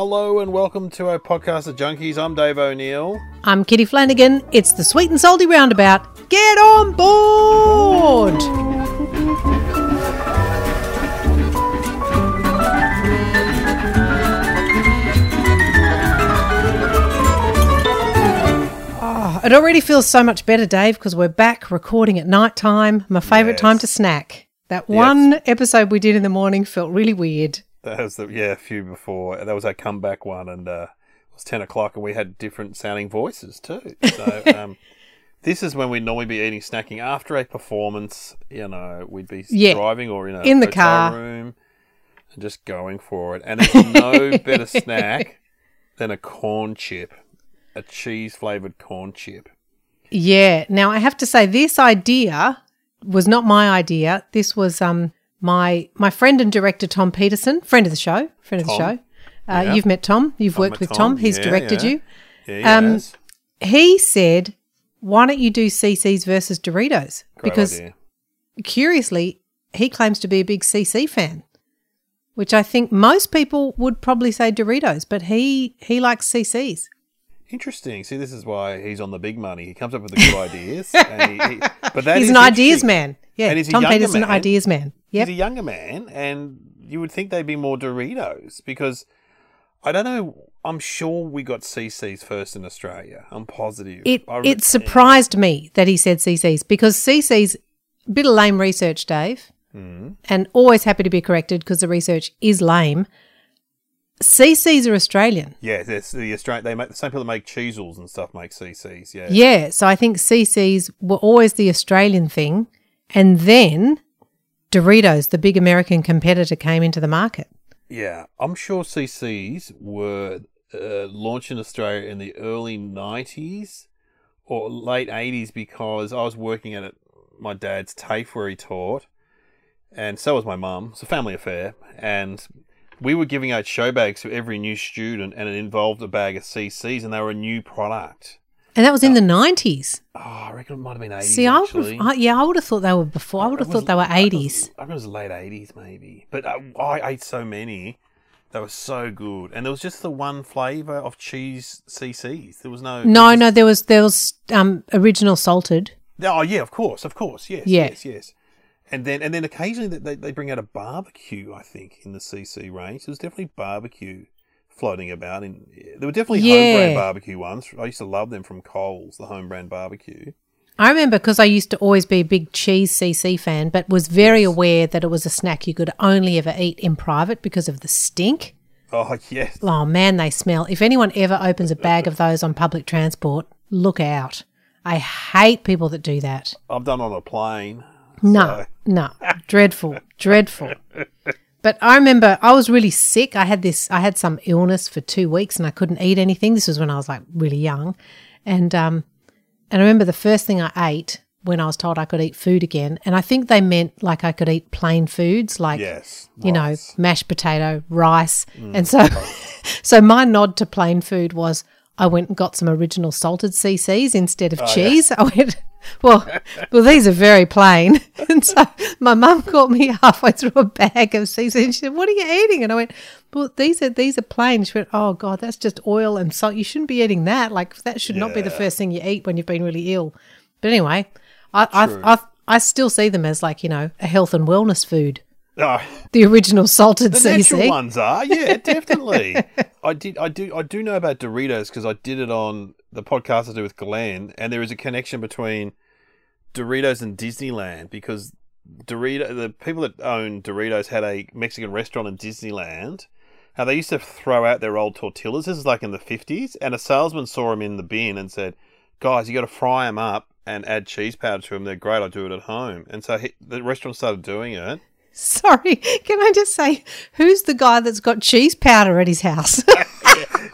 Hello and welcome to our podcast of Junkees. I'm Dave O'Neill. I'm Kitty Flanagan. It's the Sweet and Salty Roundabout. Get on board! Oh, it already feels so much better, Dave, because we're back recording at night time. My favourite Yes. time to snack. That one episode we did in the morning felt really weird. That was the yeah, a few before. That was our comeback one, and uh, it was ten o'clock, and we had different sounding voices too. So um, this is when we'd normally be eating, snacking after a performance. You know, we'd be Yeah. driving or in a In the car. room and just going for it. And there's no better snack than a corn chip, a cheese flavored corn chip. Yeah. Now I have to say this idea was not my idea. This was um my my friend and director Tom Peterson, friend of the show, friend of the show. Uh, Yeah. You've met Tom. You've I've worked with Tom. Tom. He's Yeah, directed yeah. you. He Um. He said, "Why don't you do CC's versus Doritos?" Great because idea. curiously, he claims to be a big CC fan, which I think most people would probably say Doritos, but he he likes CC's. Interesting. See, this is why he's on the big money. He comes up with the good ideas. And he, he, but that he's is an ideas man. Yeah, And he's Tom Peterson, man. ideas man. Yep. He's a younger man, and you would think they'd be more Doritos because I don't know. I'm sure we got CC's first in Australia. I'm positive. It re- it surprised me that he said CC's because CC's a bit of lame research, Dave, Mm. and always happy to be corrected because the research is lame. CC's are Australian. Yeah, the Australian. They make the same people that make Cheezels and stuff make CC's. Yeah. Yeah, so I think CC's were always the Australian thing, and then Doritos, the big American competitor, came into the market. Yeah, I'm sure CC's were uh, launched in Australia in the early 90s or late 80s because I was working at my dad's TAFE where he taught, and so was my mum. It's a family affair, and we were giving out show bags to every new student, and it involved a bag of CC's, and they were a new product. And that was in the 90s. Oh, I reckon it might have been 80s. See, I would have, I, yeah, I would have thought they were before. I would have thought they were I 80s. was- I reckon it was late eighties, maybe. But I, I ate so many; they were so good, and there was just the one flavour of cheese CC's. There was no. No, no, there was there was um, original salted. Oh yeah, of course, of course, yes, Yeah. yes, yes. And then and then occasionally they they bring out a barbecue. I think in the CC range, there was definitely barbecue floating about. In there were definitely home brand barbecue ones. I used to love them from Coles, the home brand barbecue. I remember because I used to always be a big cheese CC fan, but was very aware that it was a snack you could only ever eat in private because of the stink. Oh yes, Oh man, they smell. If anyone ever opens a bag of those on public transport, look out. I hate people that do that. I've done on a plane. No, no, dreadful, dreadful. But I remember I was really sick. I had this, I had some illness for two weeks and I couldn't eat anything. This was when I was like really young, and um, and I remember the first thing I ate when I was told I could eat food again, and I think they meant like I could eat plain foods, like Yes, you know, mashed potato, rice. And so so my nod to plain food was I went and got some original salted CCs instead Oh, of cheese. I went, well, well, these are very plain. And so my mum caught me halfway through a bag of CCs and she said, What are you eating? And I went, Well, these are these are plain. She went, Oh God, that's just oil and salt. You shouldn't be eating that. Like that should not be the first thing you eat when you've been really ill. But anyway, I I I I still see them as like, you know, a health and wellness food. Oh, The original salted The CC. natural ones are, yeah, definitely. I did, I do, I do know about Doritos because I did it on the podcast I do with Glenn, and there is a connection between Doritos and Disneyland because Dorito, the people that own Doritos had a Mexican restaurant in Disneyland. How they used to throw out their old tortillas. This is like in the fifties, and a salesman saw them in the bin and said, "Guys, you got to fry them up and add cheese powder to them. They're great. I do it at home." And so he, the restaurant started doing it. Sorry, can I just say, who's the guy that's got cheese powder at his house?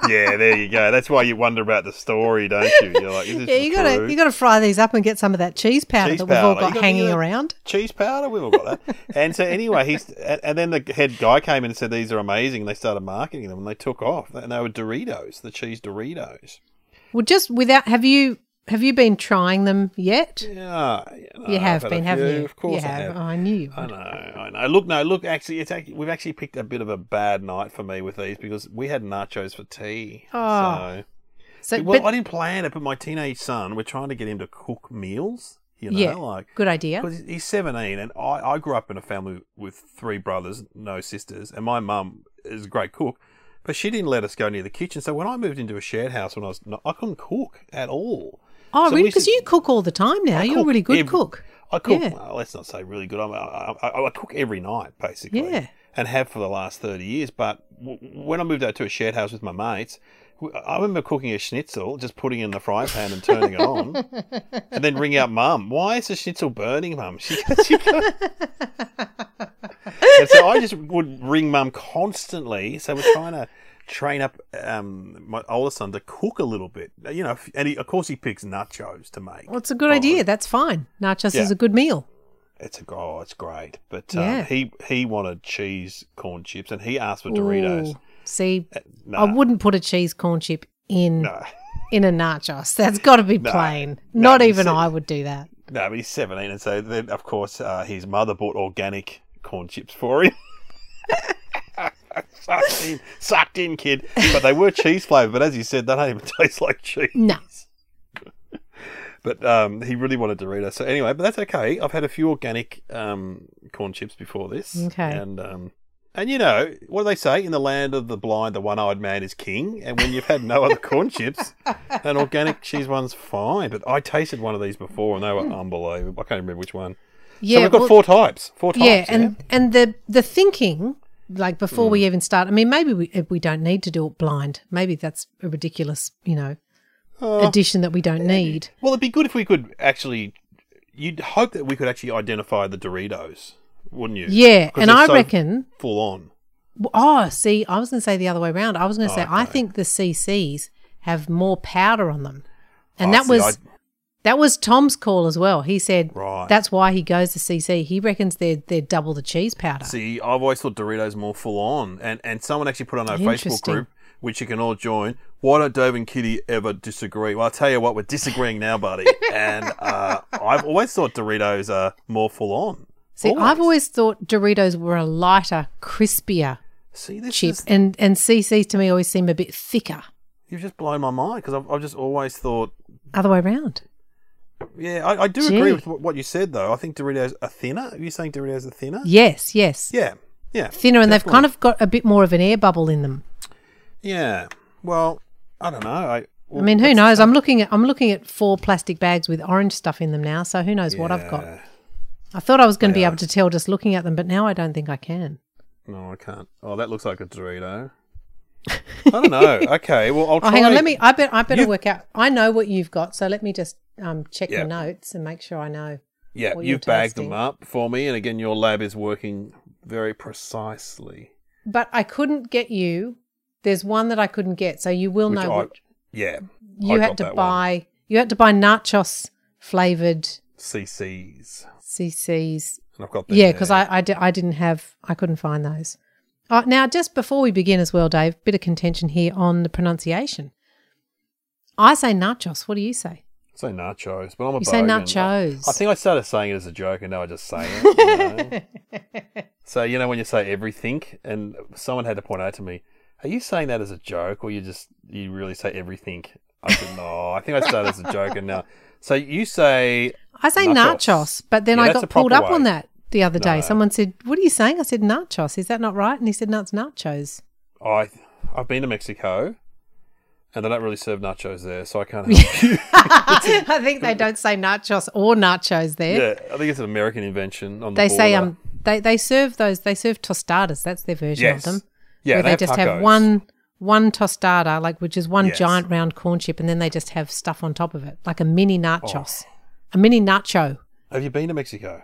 yeah, there you go. That's why you wonder about the story, don't you? You're like, yeah, you gotta true? you gotta fry these up and get some of that cheese powder Cheese that we've all powder. Got gotta hanging around. cheese powder. We've all got that. and so anyway, he's and and then the head guy came in and said these are amazing, and they started marketing them, and they took off, and they were Doritos, the cheese Doritos. Well, just without have you have you been trying them yet? Yeah, you, You have been, haven't few. you? Of course, you I have. have. I knew you I know, I know. Look, no, look. Actually, it's actually we've actually picked a bit of a bad night for me with these because we had nachos for tea. Oh. So, So, well, but, I didn't plan it, but my teenage son, we're trying to get him to cook meals. You know, yeah, like good idea. because he's seventeen, and I, I grew up in a family with three brothers, no sisters, and my mum is a great cook, but she didn't let us go near the kitchen. So when I moved into a shared house when I was, not, I couldn't cook at all. Oh, so really? Because you cook all the time now. I You're a really good every- cook. I cook. Yeah. Well, let's not say really good. I'm, I, I, I cook every night basically. Yeah. And have for the last thirty years. But w- when I moved out to a shared house with my mates, I remember cooking a schnitzel, just putting it in the fry pan and turning it on, and then ring out mum. Why is the schnitzel burning, mum? She, she and so I just would ring mum constantly. So we're trying to train up um, my older son to cook a little bit. You know, and he, of course he picks nachos to make. Well, it's a good idea. That's fine. Nachos Yeah. is a good meal. It's a oh, it's great. But um, Yeah. he he wanted cheese corn chips, and he asked for Doritos. Ooh. See, No, I wouldn't put a cheese corn chip in no, in a nachos. That's got to be No. plain. No, Not even I would do that. no. But he's seventeen, and so then of course uh, his mother bought organic corn chips for him. sucked in, sucked in, kid. But they were cheese flavored. But as you said, they don't even taste like cheese. No. But um, he really wanted Doritos. So anyway, but that's okay. I've had a few organic um, corn chips before this. Okay. And um, and you know what do they say? In the land of the blind, the one-eyed man is king. And when you've had no other corn chips, an organic cheese one's fine. But I tasted one of these before, and they were unbelievable. I can't remember which one. Yeah, so we've got well- four types. Four types. yeah, and and the the thinking, like before Mm. we even start. I mean, maybe we we don't need to do it blind. Maybe that's a ridiculous, you know, Oh. addition that we don't need. Well, it'd be good if we could actually. You'd hope that we could actually identify the Doritos, wouldn't you? Yeah, and I so reckon. full on. Oh, see, I was going to say the other way around. I was going to Oh, say I think the CCs have more powder on them, and Oh, that see, was I- that was Tom's call as well. He said Right. that's why he goes to CC. He reckons they're they're double the cheese powder. See, I've always thought Doritos more full on, and and someone actually put on our Facebook group, which you can all join. Why don't Dave and Kitty ever disagree? Well, I'll tell you what, we're disagreeing now, buddy. and uh, I've always thought Doritos are more full on. See, I've always thought Doritos were a lighter, crispier see this chip, is and and CCs to me always seem a bit thicker. you've just blown my mind because I've, I've just always thought. Other way around. Yeah, I, I do Gee. agree with what you said though. I think Doritos are thinner. Are you saying Doritos are thinner? Yes, yes. Yeah, yeah, Thinner, and they've kind of got a bit more of an air bubble in them. yeah. Well, I don't know. I, I mean, who knows? I'm looking at I'm looking at four plastic bags with orange stuff in them now, so who knows what I've got. I thought I was going to be able to tell just looking at them, but now I don't think I can. No, I can't. Oh, that looks like a Dorito. I don't know. Okay, well, I'll Oh, hang on. Let me. I bet. I better You- work out. I know what you've got, so let me just um, check Yeah. the notes and make sure I know. Yeah, you've bagged them up for me, and again, your lab is working very precisely. But I couldn't get you. There's one that I couldn't get, so you will Which know. I, what, yeah, you I had to that one. buy. You had to buy nachos flavored CCs, CCs. and I've got them Yeah, because I, I, di- I didn't have. I couldn't find those. Oh, now, just before we begin as well, Dave, bit of contention here on the pronunciation. I say nachos. What do you say? Say nachos, but I'm a You say nachos. I, I think I started saying it as a joke, and now I just say it. you know? so you know when you say everything, and someone had to point out to me, "Are you saying that as a joke, or you just you really say everything?" I said, "No, I think I started as a joke, and now." So you say I say Nachos. nachos, but then Yeah, I got pulled up way. on that the other day. No. Someone said, "What are you saying?" I said, "Nachos." Is that not right? And he said, "No, it's nachos." I I've been to Mexico, and they don't really serve nachos there, so I can't help you. I think they don't say nachos or nachos there. Yeah, I think it's an American invention. On the they say um they they serve those they serve tostadas. That's their version yes, of them. yeah, where they, have just have one one tostada, like which is one Yes. giant round corn chip, and then they just have stuff on top of it, like a mini nachos, Oh. a mini nacho. Have you been to Mexico?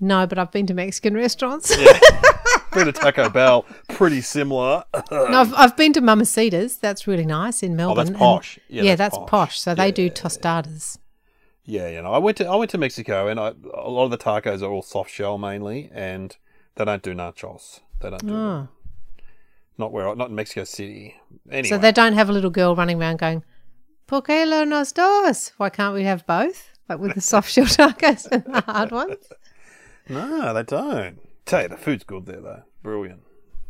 No, but I've been to Mexican restaurants. Been to Taco Bell, pretty similar. no, I've, I've been to Mamasita's. That's really nice in Melbourne. Oh, that's posh. Yeah, Yeah, that's that's, posh. posh. So they do tostadas. Yeah, you know, I went to I went to Mexico, and I, a lot of the tacos are all soft shell mainly, and they don't do nachos. They don't do. Oh. Not where, not in Mexico City. Anyway, So they don't have a little girl running around going, ¿Por qué lo nos dos? Why can't we have both? Like with the soft shell tacos and the hard ones? No, they don't. Tell you, the food's good there though. Brilliant,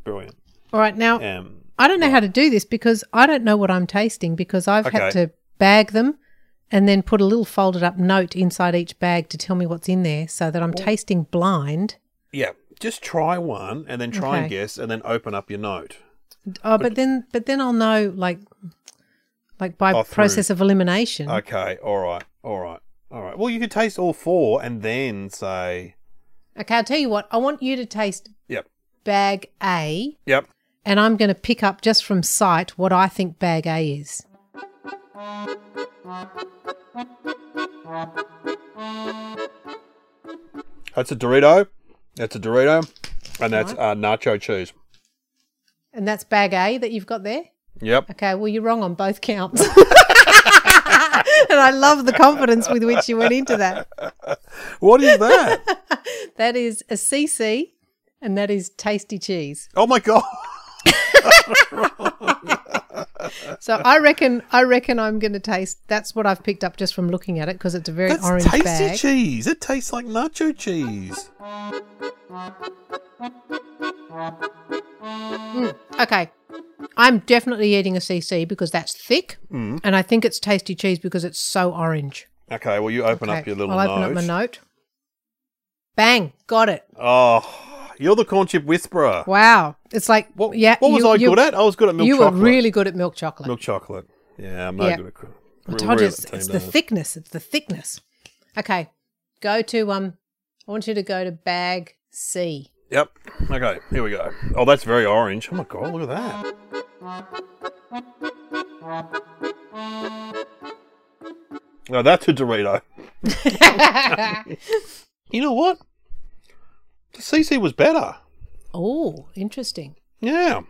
brilliant. All right, now Um, I don't know how to do this because I don't know what I'm tasting because I've had to bag them and then put a little folded up note inside each bag to tell me what's in there so that I'm tasting blind. yeah, just try one and then try and guess, and then open up your note. Oh, but then but then I'll know like like by Oh, process of elimination. Okay, all right, all right, all right. Well, you could taste all four and then say, Okay, I'll tell you what. I want you to taste "Yep, bag A yep." and I'm going to pick up just from sight what I think bag A is. That's a Dorito. That's a Dorito, and that's uh, nacho cheese. And that's bag A that you've got there? Yep. Okay, well, you're wrong on both counts. and I love the confidence with which you went into that. What is that? That is a CC and that is tasty cheese. oh my god! So I reckon I reckon I'm going to taste that's what I've picked up just from looking at it because it's a very That's orange tasty bag. cheese. It tastes like nacho cheese. Okay. I'm definitely eating a CC because that's thick Mm. and I think it's tasty cheese because it's so orange. Okay, well, you open up your little I'll note. open up my note. Bang, got it. Oh, you're the corn chip whisperer. Wow. It's like What, yeah, what was you- I you- good at? I was good at milk chocolate. you chocolate. were really good at milk chocolate. milk chocolate. Yeah, I'm no Yeah. good at. I told you it's, it's the thickness. It's the thickness. Okay, go to um. I want you to go to bag C. Yep. Okay, here we go. Oh, that's very orange. Oh my god, look at that. Oh, that's a Dorito. You know what? CC was better. oh, interesting. Yeah.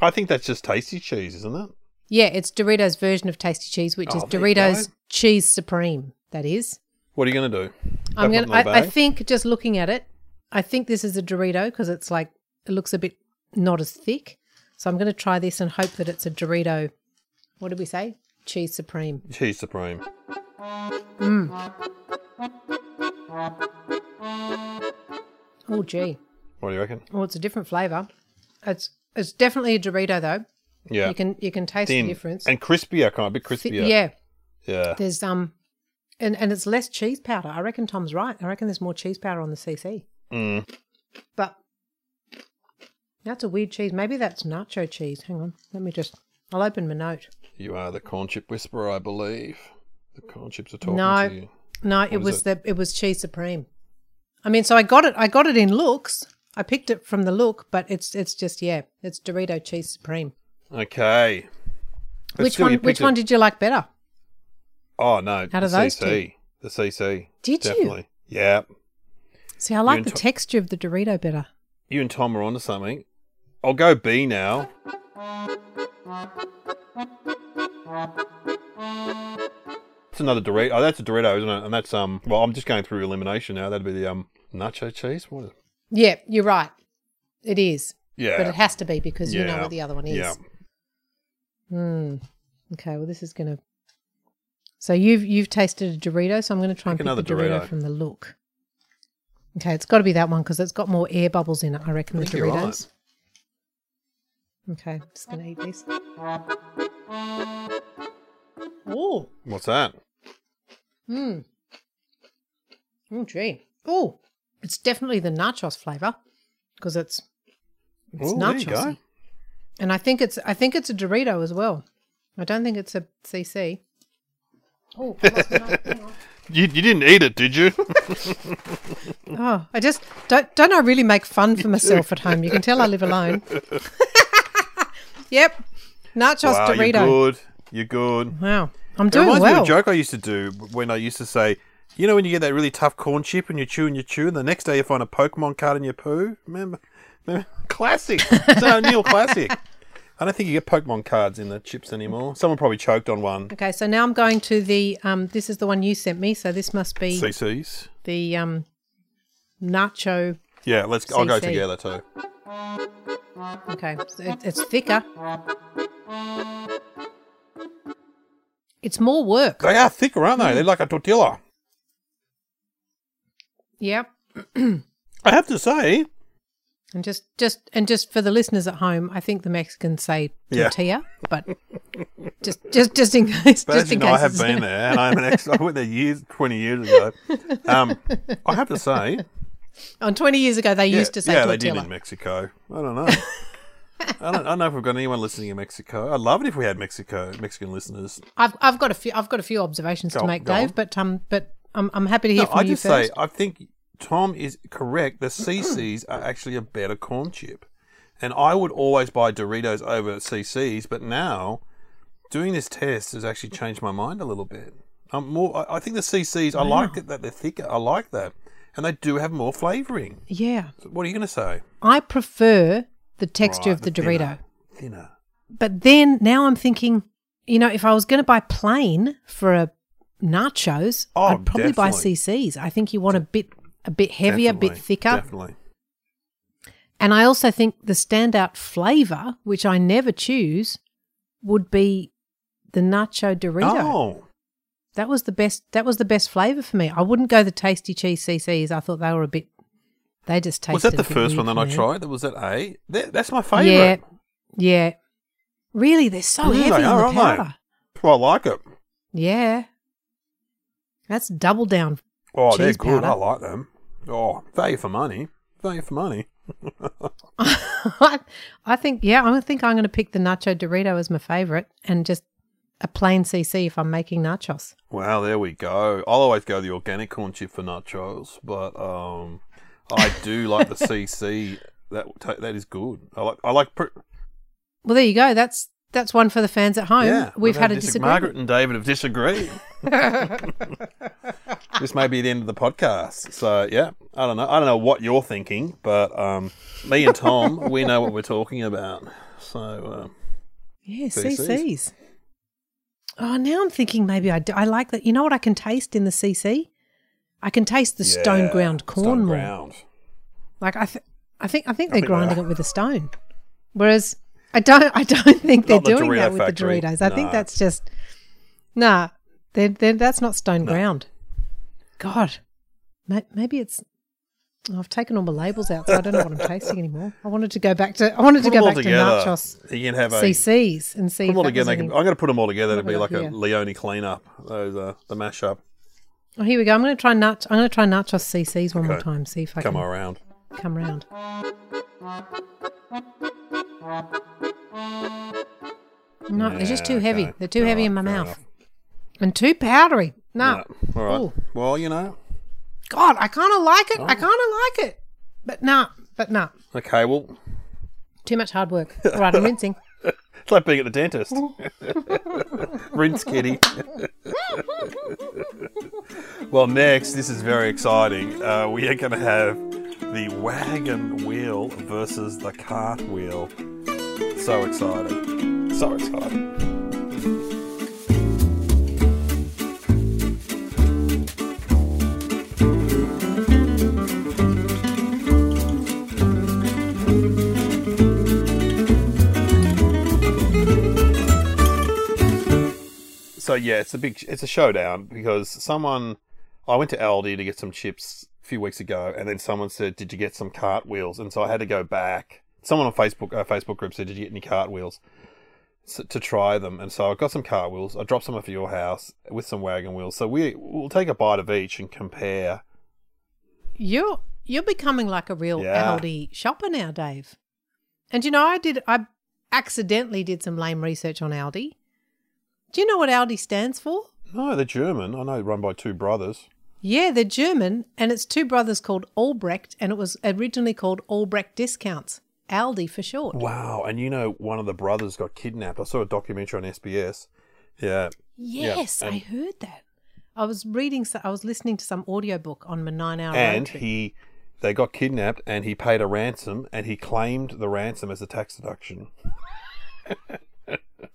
I think that's just tasty cheese, isn't it? Yeah, it's Doritos' version of tasty cheese, which oh, is Oh, you Doritos cheese supreme. That is. What are you going to do? I'm gonna. I, I think just looking at it, I think this is a Dorito because it's like it looks a bit not as thick. So I'm going to try this and hope that it's a Dorito. What did we say? Cheese supreme. Cheese Supreme. Mm. Oh gee. What do you reckon? Oh, it's a different flavor. It's it's definitely a Dorito though. Yeah. You can you can taste Thin the difference. And crispier, kind of a bit crispier. yeah, Yeah. there's um, and and it's less cheese powder. I reckon Tom's right. I reckon there's more cheese powder on the CC. Mm. But that's a weird cheese. Maybe that's nacho cheese. Hang on, let me just. I'll open my note. You are the corn chip whisperer, I believe. The corn chips are talking No. to you. No, it was it? the it was cheese supreme. I mean, so I got it. I got it in looks. I picked it from the look, but it's it's just yeah, it's Dorito cheese supreme. Okay. But which one? Which one did you like better? Oh no, Out of the those CC. The CC. Did you? Yeah. See, I like the texture of the Dorito better. You and Tom are onto something. I'll go B now. It's another Dorito. Oh, that's a Dorito, isn't it? And that's um. Well, I'm just going through elimination now. That'd be the um nacho cheese. What? Is Yeah, you're right. It is, Yeah. but it has to be because you know what the other one is. Yeah. Hmm. Okay. Well, this is gonna. So you've you've tasted a Dorito, so I'm going to try and Pick the another Dorito, Dorito. from the look. Okay, it's got to be that one because it's got more air bubbles in it. I reckon I the you're right. Doritos. Okay, just going to eat this. Oh, What's that? hmm. Oh, gee. Oh, it's definitely the nachos flavor because it's it's Oh, you nachos. And I think it's I think it's a Dorito as well. I don't think it's a CC. Oh, I lost my note. Hang on. You you didn't eat it, did you? oh, I just don't don't I really make fun for myself at home? You can tell I live alone. yep, nachos wow, you're Dorito. good. You're good. Wow, I'm doing It reminds me of a joke I used to do when I used to say, you know, when you get that really tough corn chip and you chew and you chew, and the next day you find a Pokemon card in your poo. Remember? Remember? Classic. It's an O'Neill classic. I don't think you get Pokemon cards in the chips anymore. Someone probably choked on one. Okay, so now I'm going to the um. This is the one you sent me, so this must be CCs. the um nacho. Yeah, let's. I'll go together too. Okay, so it, it's thicker. It's more work. They are thicker, aren't they? They're like a tortilla. Yep. I have to say, And just, just, and just for the listeners at home, I think the Mexicans say Yeah. tortilla, but just, just, just in case, but just in know, case. I have been there, and I'm an ex. I went there years, twenty years ago. Um, I have to say, On twenty years ago, they yeah, used to say yeah, they did in Mexico. I don't know. I don't, I don't know if we've got anyone listening in Mexico. I'd love it if we had Mexico Mexican listeners. I've, I've got a few, I've got a few observations Go to make, go on. Dave, but um, but I'm, I'm happy to hear No, from I you just first. say I think Tom is correct. The CCs are actually a better corn chip, and I would always buy Doritos over CCs. But now, doing this test has actually changed my mind a little bit. I'm more. I, I think the CCs. I like it that they're thicker. I like that, and they do have more flavoring. yeah, So what are you going to say? I prefer the texture Right, of the the Dorito. thinner. Thinner. But then now I'm thinking, you know, if I was going to buy plain for a nachos, Oh, I'd probably buy. CCs. I think you want a bit a bit heavier, a bit thicker. Definitely. And I also think the standout flavor, which I never choose, would be the nacho Dorito. Oh, That was the best. That was the best flavor for me. I wouldn't go the tasty cheese CCs. I thought they were a bit. They just tasted. was that the first one that I tried? That was that A. That, that's my favourite. Yeah, yeah. Really, they're so Yeah, heavy they on the powder. Well, I like it. Yeah, that's double down. Oh, they're good. powder. I like them. Oh, value for money. Value for money. I think. Yeah, I think I'm going to pick the nacho Dorito as my favorite, and just a plain CC if I'm making nachos. Wow, there we go. I'll always go the organic corn chip for nachos, but um, I do like the CC. That that is good. I like. I like. Pr- Well, there you go. That's that's one for the fans at home. yeah, We've had a dis- disagreement. Margaret and David have disagreed. this may be the end of the podcast. So yeah, I don't know. I don't know what you're thinking, but um, me and Tom, we know what we're talking about. So uh, Yeah, CCs. CCs. Oh, now I'm thinking maybe I do. I like that. You know what I can taste in the CC? I can taste the stone ground corn stone more. ground. Like I, th- I think I think I they're think grinding are. it with a stone. Whereas I don't I don't think they're Not the doing that with factory. the Doritos. I think that's just nah. They're, they're, that's not stone ground. God, maybe it's. oh, I've taken all my labels out, so I don't know what I'm tasting anymore. I wanted to go back to I wanted Put to go back together. to nachos You can have a CCs and see Put them all together. any- I'm going to put them all together to What be like we a here? Leone cleanup. Those uh, the mashup. Oh, here we go. I'm going to try nach- I'm going to try nachos CCs one more time. See if I Come can around. come round. No, they're just too Yeah, heavy. They're too heavy in my mouth enough. and too powdery. No, No. All right. Ooh. Well, you know. God, I kind of like it. Oh. I kind of like it, but nah, but nah, Okay. Well, too much hard work. All right, I'm rinsing. it's like being at the dentist. Rinse, kitty. well, next, this is very exciting. Uh, we are going to have the wagon wheel versus the cart wheel. So excited. So excited. So yeah, it's a big, it's a showdown because someone, I went to Aldi to get some chips a few weeks ago, and then someone said, "Did you get some cartwheels?" And so I had to go back. Someone on Facebook, a Facebook group said, "Did you get any cartwheels?" So, to try them, and so I got some cartwheels. I dropped some off at your house with some wagon wheels. So we we'll take a bite of each and compare. You're you're becoming like a real Yeah. Aldi shopper now, Dave. And you know, I did I accidentally did some lame research on Aldi. Do you know what Aldi stands for? No, they're German. I know, run by two brothers. Yeah, they're German, and it's two brothers called Albrecht, and it was originally called Albrecht Discounts. Aldi for short. Wow, and you know, one of the brothers got kidnapped. I saw a documentary on SBS. Yeah, Yes, I and- heard that. I was reading, so- I was listening to some audiobook on my nine hour and he they got kidnapped and he paid a ransom and he claimed the ransom as a tax deduction.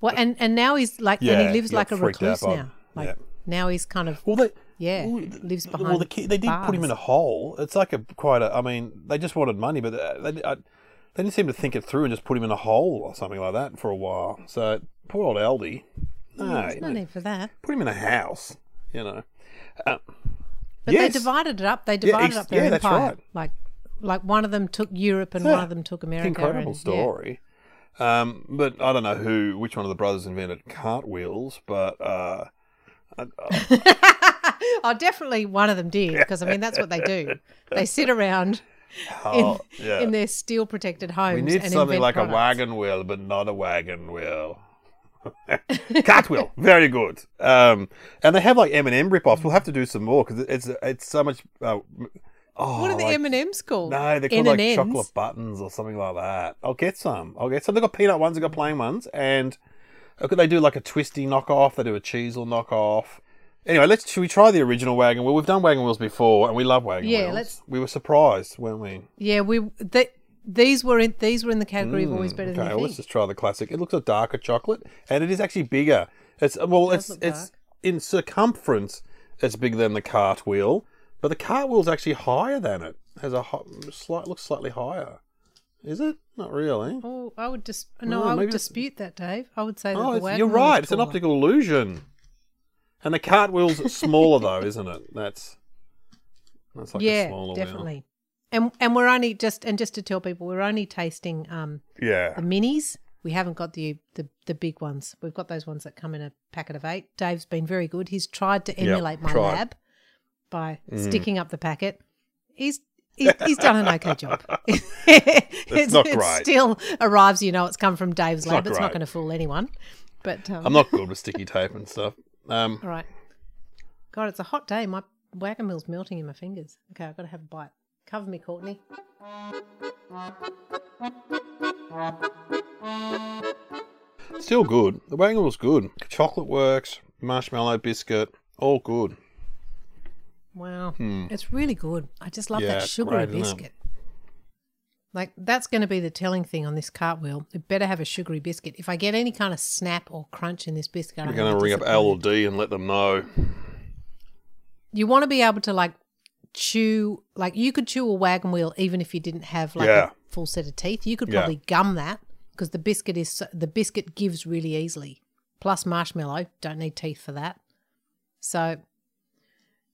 Well, and, and now he's like, and Yeah, he lives he like a recluse now. Like yeah. now he's kind of Well, they yeah well, lives behind. Well, the kid, they did put him in a hole. It's like a quite a. I mean, they just wanted money, but they, they, I, they didn't seem to think it through and just put him in a hole or something like that for a while. So poor old Aldi. No, There's no need for that. put him in a house. You know. Uh, But yes. they divided it up. They divided ex- up their yeah, empire. right. Like, like one of them took Europe and one of them took America. incredible and- yeah. story. Um, but I don't know who, which one of the brothers invented cartwheels, but uh, oh, definitely one of them did because I mean that's what they do. They sit around in, oh, yeah. in their steel protected homes. we need something like products. a wagon wheel, but not a wagon wheel. Cartwheel, very good. Um, and they have like M and M rip-offs. We'll have to do some more because it's it's so much. Uh, oh, What are the M and M's called? No, they're called N like chocolate buttons or something like that. I'll get some. I'll get some. They've got peanut ones, they've got plain ones, and okay, they do like a twisty knockoff. They do a Cheezel knockoff. Anyway, let's should we try the original wagon wheel? We've done wagon wheels before, and we love wagon Yeah, wheels. let's- We were surprised, weren't we? Yeah, we they, these were in these were in the category of always mm, better Okay, than well, you let's think. just try the classic. It looks a darker chocolate, and it is actually bigger. It's well, does it's look it's dark. in circumference. It's bigger than the cartwheel, but the cartwheel's actually higher than it. Has a hi- slight looks slightly higher. Is it? Not really. Oh, I would dis- no, I would it's- dispute that, Dave. I would say that Oh, the it's- wagon you're wheel right. It's an taller. optical illusion. And the cartwheel's smaller though, isn't it? That's that's like a yeah, smaller definitely. And and we're only just and just to tell people, we're only tasting um. Yeah. the minis. We haven't got the, the the big ones. We've got those ones that come in a packet of eight. Dave's been very good. He's tried to emulate my tried. lab by Mm. sticking up the packet. He's he's, he's done an okay job. it's, not it still arrives. You know, it's come from Dave's not lab. It's not going to fool anyone. But um, I'm not good with sticky tape and stuff. Um, all right. God, it's a hot day. My wagon wheel's melting in my fingers. Okay, I've got to have a bite. Cover me, Courtney. still good. The wagon wheel's good. Chocolate works. Marshmallow biscuit, all good. Wow, it's really good. I just love Hmm. Yeah, that sugary great, biscuit. Like that's going to be the telling thing on this cartwheel. It better have a sugary biscuit. If I get any kind of snap or crunch in this biscuit, I'm going to ring up L or D and let them know. You want to be able to like chew, like you could chew a wagon wheel even if you didn't have like Yeah. a full set of teeth. You could Yeah. probably gum that because the biscuit is the biscuit gives really easily. Plus marshmallow, don't need teeth for that. So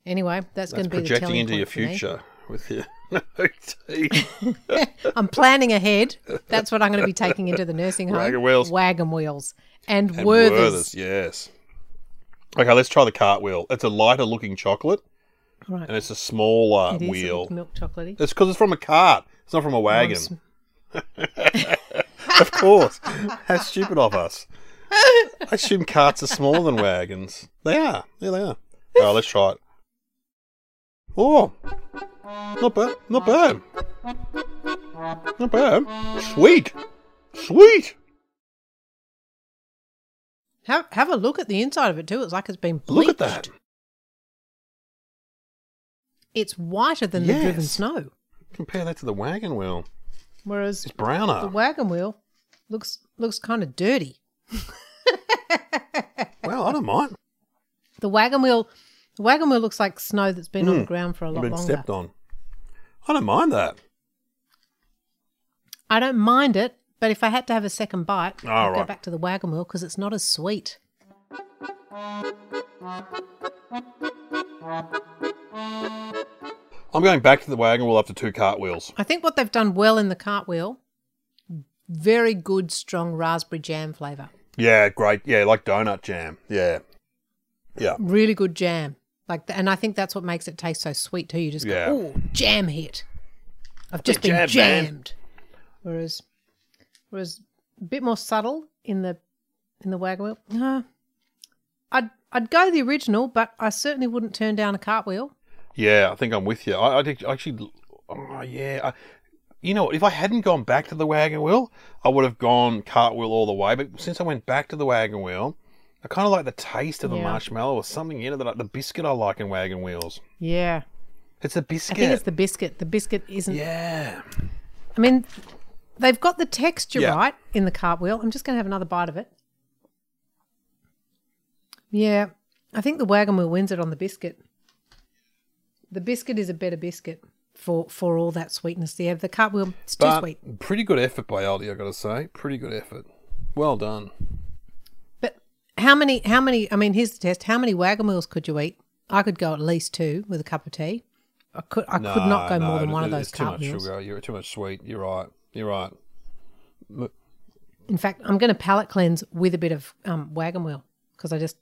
anyway, that's, going to be the projecting telling into your future with your. I'm planning ahead. That's what I'm going to be taking into the nursing home. Wagon wheels. Wagon wheels. And, And Werther's. Werther's, yes. Okay, let's try the cartwheel. It's a lighter looking chocolate, Right. and it's a smaller It wheel. milk chocolatey. It's because it's from a cart. It's not from a wagon. of course. How stupid of us. I assume carts are smaller than wagons. They are. Yeah, they are. Oh, let's try it. Oh, not bad. Not bad. Not bad. Sweet. Sweet. Have, have a look at the inside of it too. It's like it's been bleached. Look at that. It's whiter than the driven snow. Compare that to the wagon wheel. Whereas It's browner. the wagon wheel looks looks kind of dirty. well, I don't mind. The wagon wheel the wagon wheel looks like snow that's been on the Mm. ground for a lot Been longer. stepped on. I don't mind that. I don't mind it, but if I had to have a second bite, Oh, I'd go right. back to the wagon wheel because it's not as sweet. I'm going back to the wagon wheel after two cartwheels. I think what they've done well in the cartwheel, very good strong raspberry jam flavour. Yeah, great. Yeah, like donut jam. Yeah. Yeah. Really good jam. Like, th- and I think that's what makes it taste so sweet too. You just Yeah. go, oh, jam hit. I've just been been jammed, man." Whereas, whereas a bit more subtle in the in the wagon wheel. Uh, I'd I'd go the original, but I certainly wouldn't turn down a cartwheel. Yeah, I think I'm with you. I, I think- actually, oh yeah. I, you know, what, if I hadn't gone back to the wagon wheel, I would have gone cartwheel all the way. But since I went back to the wagon wheel, I kind of like the taste of the Yeah. marshmallow or something in it that I, the biscuit I like in wagon wheels. Yeah, It's a I biscuit. I think it's the biscuit. The biscuit isn't. yeah. I mean, they've got the texture Yeah. right in the cartwheel. I'm just going to have another bite of it. Yeah, I think the wagon wheel wins it on the biscuit. The biscuit is a better biscuit for for all that sweetness there. The cartwheel, it's too But sweet. pretty good effort by Aldi, I got to say. Pretty good effort. Well done. How many? How many? I mean, here's the test. How many wagon wheels could you eat? I could go at least two with a cup of tea. I could. I could not go No, more than one of those too much sugar. You're too much sweet. You're right. You're right. In fact, I'm going to palate cleanse with a bit of um, wagon wheel because I just,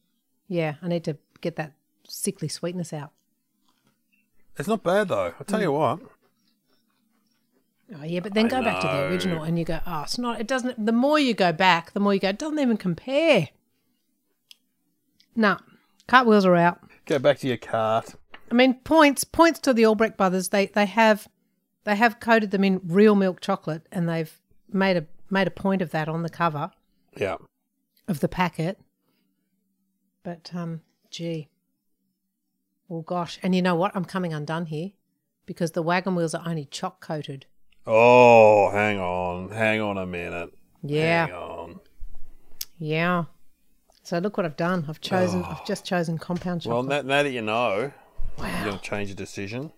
yeah, I need to get that sickly sweetness out. It's not bad though. I'll tell you what. Oh yeah, but then I go back to the original and you go, oh, it's not. It doesn't. The more you go back, the more you go. It doesn't even compare. No, cartwheels are out. Go back to your cart. I mean, points points to the Albrecht brothers. They they have they have coated them in real milk chocolate, and they've made a made a point of that on the cover Yeah. of the packet. But um, gee, oh gosh, and you know what? I'm coming undone here because the wagon wheels are only choc coated. Oh, hang on. Hang on a minute. Yeah, Hang on. yeah. So look what I've done. I've chosen. I've oh. just chosen compound chocolate. Well, now, now that you know, you're wow, going to change your decision.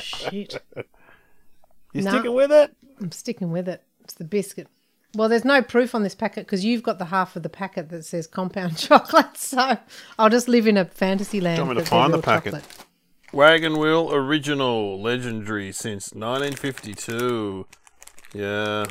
shit. You No. sticking with it? I'm sticking with it. It's the biscuit. Well, there's no proof on this packet because you've got the half of the packet that says compound chocolate. So I'll just live in a fantasy land. Do you want me to find the packet? chocolate. Wagon Wheel Original, legendary since 1952. Yeah.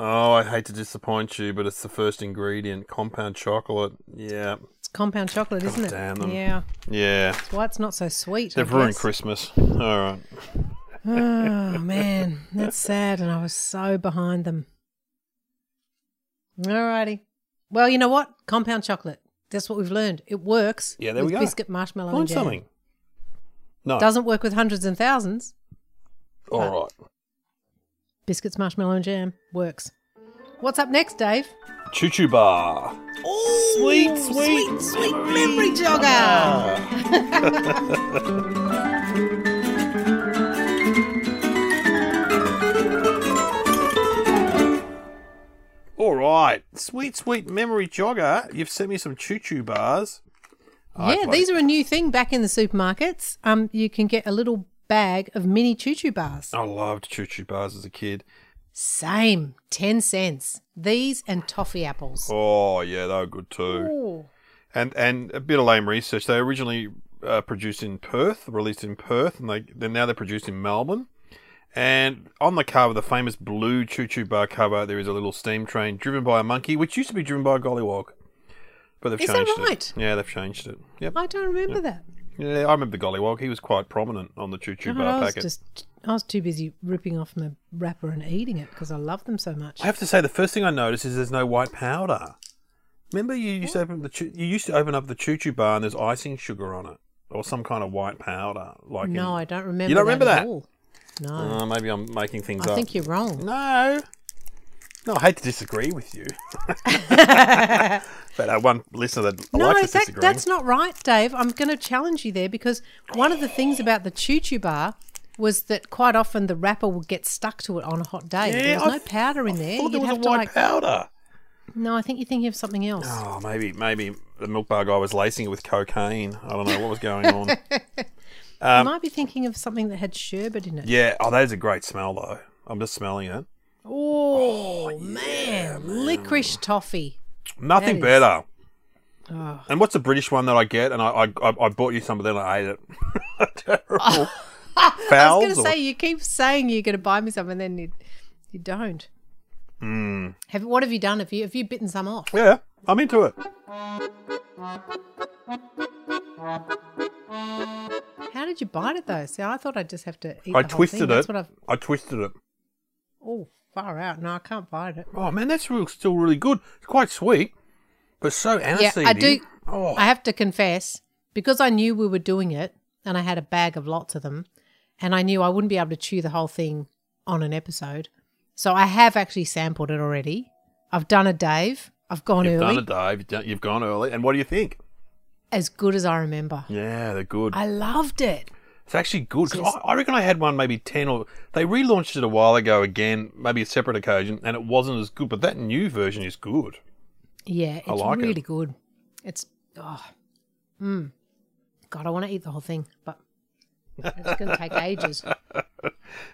Oh, I hate to disappoint you, but it's the first ingredient compound chocolate. Yeah. It's compound chocolate, isn't it? damn them. Yeah. Yeah. That's why it's not so sweet. They've ruined. Christmas. All right. Oh man, that's sad, and I was so behind them. Alrighty. Well, you know what? Compound chocolate. That's what we've learned. It works. Yeah, there we go. Biscuit, marshmallow, Find and jam. something. No. Doesn't work with hundreds and thousands. All right. Biscuits, marshmallow, and jam works. What's up next, Dave? Choo Choo Bar. sweet, sweet, sweet memory jogger. All right. Sweet, sweet memory jogger. You've sent me some choo choo bars. Yeah, these are a new thing back in the supermarkets. Um, you can get a little bag of mini choo choo bars. I loved choo choo bars as a kid. Same, ten cents. These and toffee apples. Oh, yeah, they were good too. Ooh. And and a bit of lame research. They originally uh, produced in Perth, released in Perth, and they then now they're produced in Melbourne. And on the cover, the famous blue choo choo bar cover, there is a little steam train driven by a monkey, which used to be driven by a gollywog. But they've Is that changed right? it. Yeah, they've changed it. Yep. I don't remember that. Yeah, I remember the gollywog. He was quite prominent on the choo choo I bar was packet. just I was too busy ripping off my wrapper and eating it because I love them so much. I have to say, the first thing I noticed is there's no white powder. Remember, you used to open the you used to open up the choo choo bar and there's icing sugar on it, or some kind of white powder. Like no, in, I don't remember. You don't remember at that? all. No, Uh, maybe I'm making things I up. I think you're wrong. No. No, I hate to disagree with you. but uh, one listener that No, likes to that, disagree. that's not right, Dave. I'm going to challenge you there because one of the things about the choo choo bar was that quite often the wrapper would get stuck to it on a hot day. Yeah, there was I no powder in there. thought You'd was have a white like. powder. No, I think you're thinking of something else. Oh, maybe maybe the milk bar guy was lacing it with cocaine. I don't know what was going on. you might be thinking of something that had sherbet in it. um, yeah, oh, that is a great smell though. I'm just smelling it. Oh, man. licorice toffee. Nothing is- better. Oh. And what's the British one that I get? And I I, I, bought you some, but then I ate it. Terrible. I was going to or- say you keep saying you're going to buy me some, and then you, you don't. Hmm. Have what have you done? Have you have you bitten some off? yeah, I'm into it. How did you bite it though? See, I thought I'd just have to eat. I twisted it. That's what I've. I twisted it. Oh, far out. No, I can't find it. Oh man, that's real, still really good. It's quite sweet, but so Yeah. I do. Oh, I have to confess because I knew we were doing it, and I had a bag of lots of them, and I knew I wouldn't be able to chew the whole thing on an episode. So I have actually sampled it already. I've done a Dave. I've gone you've early, done it, Dave. You've gone early. And what do you think? as good as I remember. Yeah, they're good. I loved it. It's actually good. 'cause. I, I reckon I had one maybe 10 or. They relaunched it a while ago again, maybe a separate occasion, and it wasn't as good. But that new version is good. Yeah, it's like it. really good. It's oh, mm. God, I want to eat the whole thing, but it's going to take ages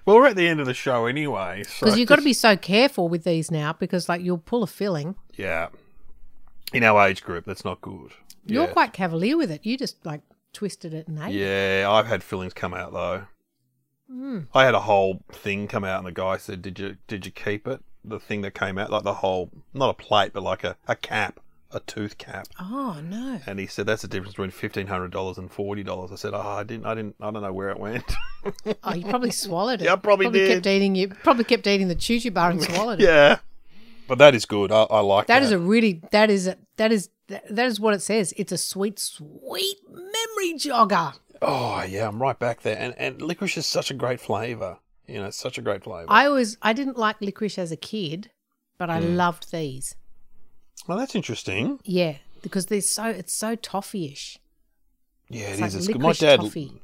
Well, we're at the end of the show anyway. So because you've got to be so careful with these now because like you'll pull a filling. Yeah. In our age group, that's not good. You're Yeah. quite cavalier with it. You just like twisted it and ate. Yeah, I've had fillings come out though. Mm. I had a whole thing come out, and the guy said, "Did you did you keep it?" The thing that came out, like the whole, not a plate, but like a, a cap, a tooth cap. Oh no. And he said, "That's the difference between fifteen hundred dollars and forty dollars." I said, "Oh, I didn't, I didn't, I don't know where it went." Oh, you probably swallowed it. Yeah, I probably kept did. eating you. Probably kept eating the choo choo bar and swallowed it. yeah, but that is good. I, I like that. That is a really that is a, that is that is what it says. It's a sweet, sweet memory jogger. oh yeah, I'm right back there. And and licorice is such a great flavor. You know, it's such a great flavor. I always I didn't like licorice as a kid, but I Hmm. loved these. well, that's interesting. Yeah, because they're so it's so toffee-ish. Yeah, It's it like is. It's good. My dad, toffee.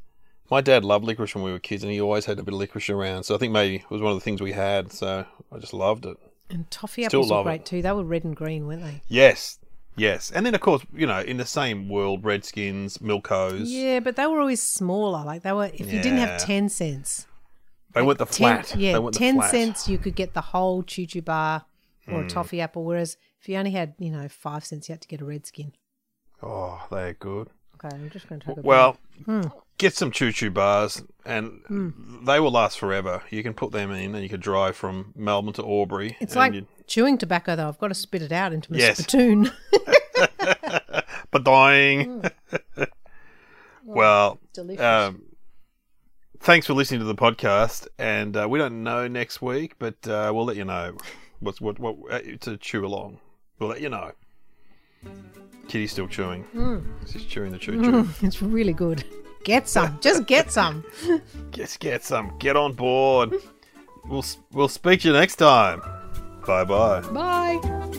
my dad loved licorice when we were kids, and he always had a bit of licorice around. So I think maybe it was one of the things we had. So I just loved it. And toffee Still apples were great it. too. They were red and green, weren't they? Yes, yes, and then of course, you know, in the same world, Redskins, Milkos, Yeah, but they were always smaller. Like they were if you didn't Yeah. have ten cents. they went the 10 flat. yeah, they went the ten flat. Hmm. cents you could get the whole choo choo bar or a toffee apple. Whereas if you only had, you know, five cents you had to get a red skin. Oh, they're good. Okay, I'm just gonna take a Well, Hmm. get some choo choo bars, and they will last forever. You can put them in, and you can drive from Melbourne to Albury. It's like you- chewing tobacco, though. I've got to spit it out into my Yes. spittoon. but dying. well, Delicious. um, thanks for listening to the podcast, and uh, we don't know next week, but uh, we'll let you know what's what what uh, to chew along. We'll let you know. Kitty's still chewing. Mm. She's chewing the choo choo. Mm, it's really good. Get some. Just get some. Just get some. Get on board. We'll we'll speak to you next time. Bye bye. Bye.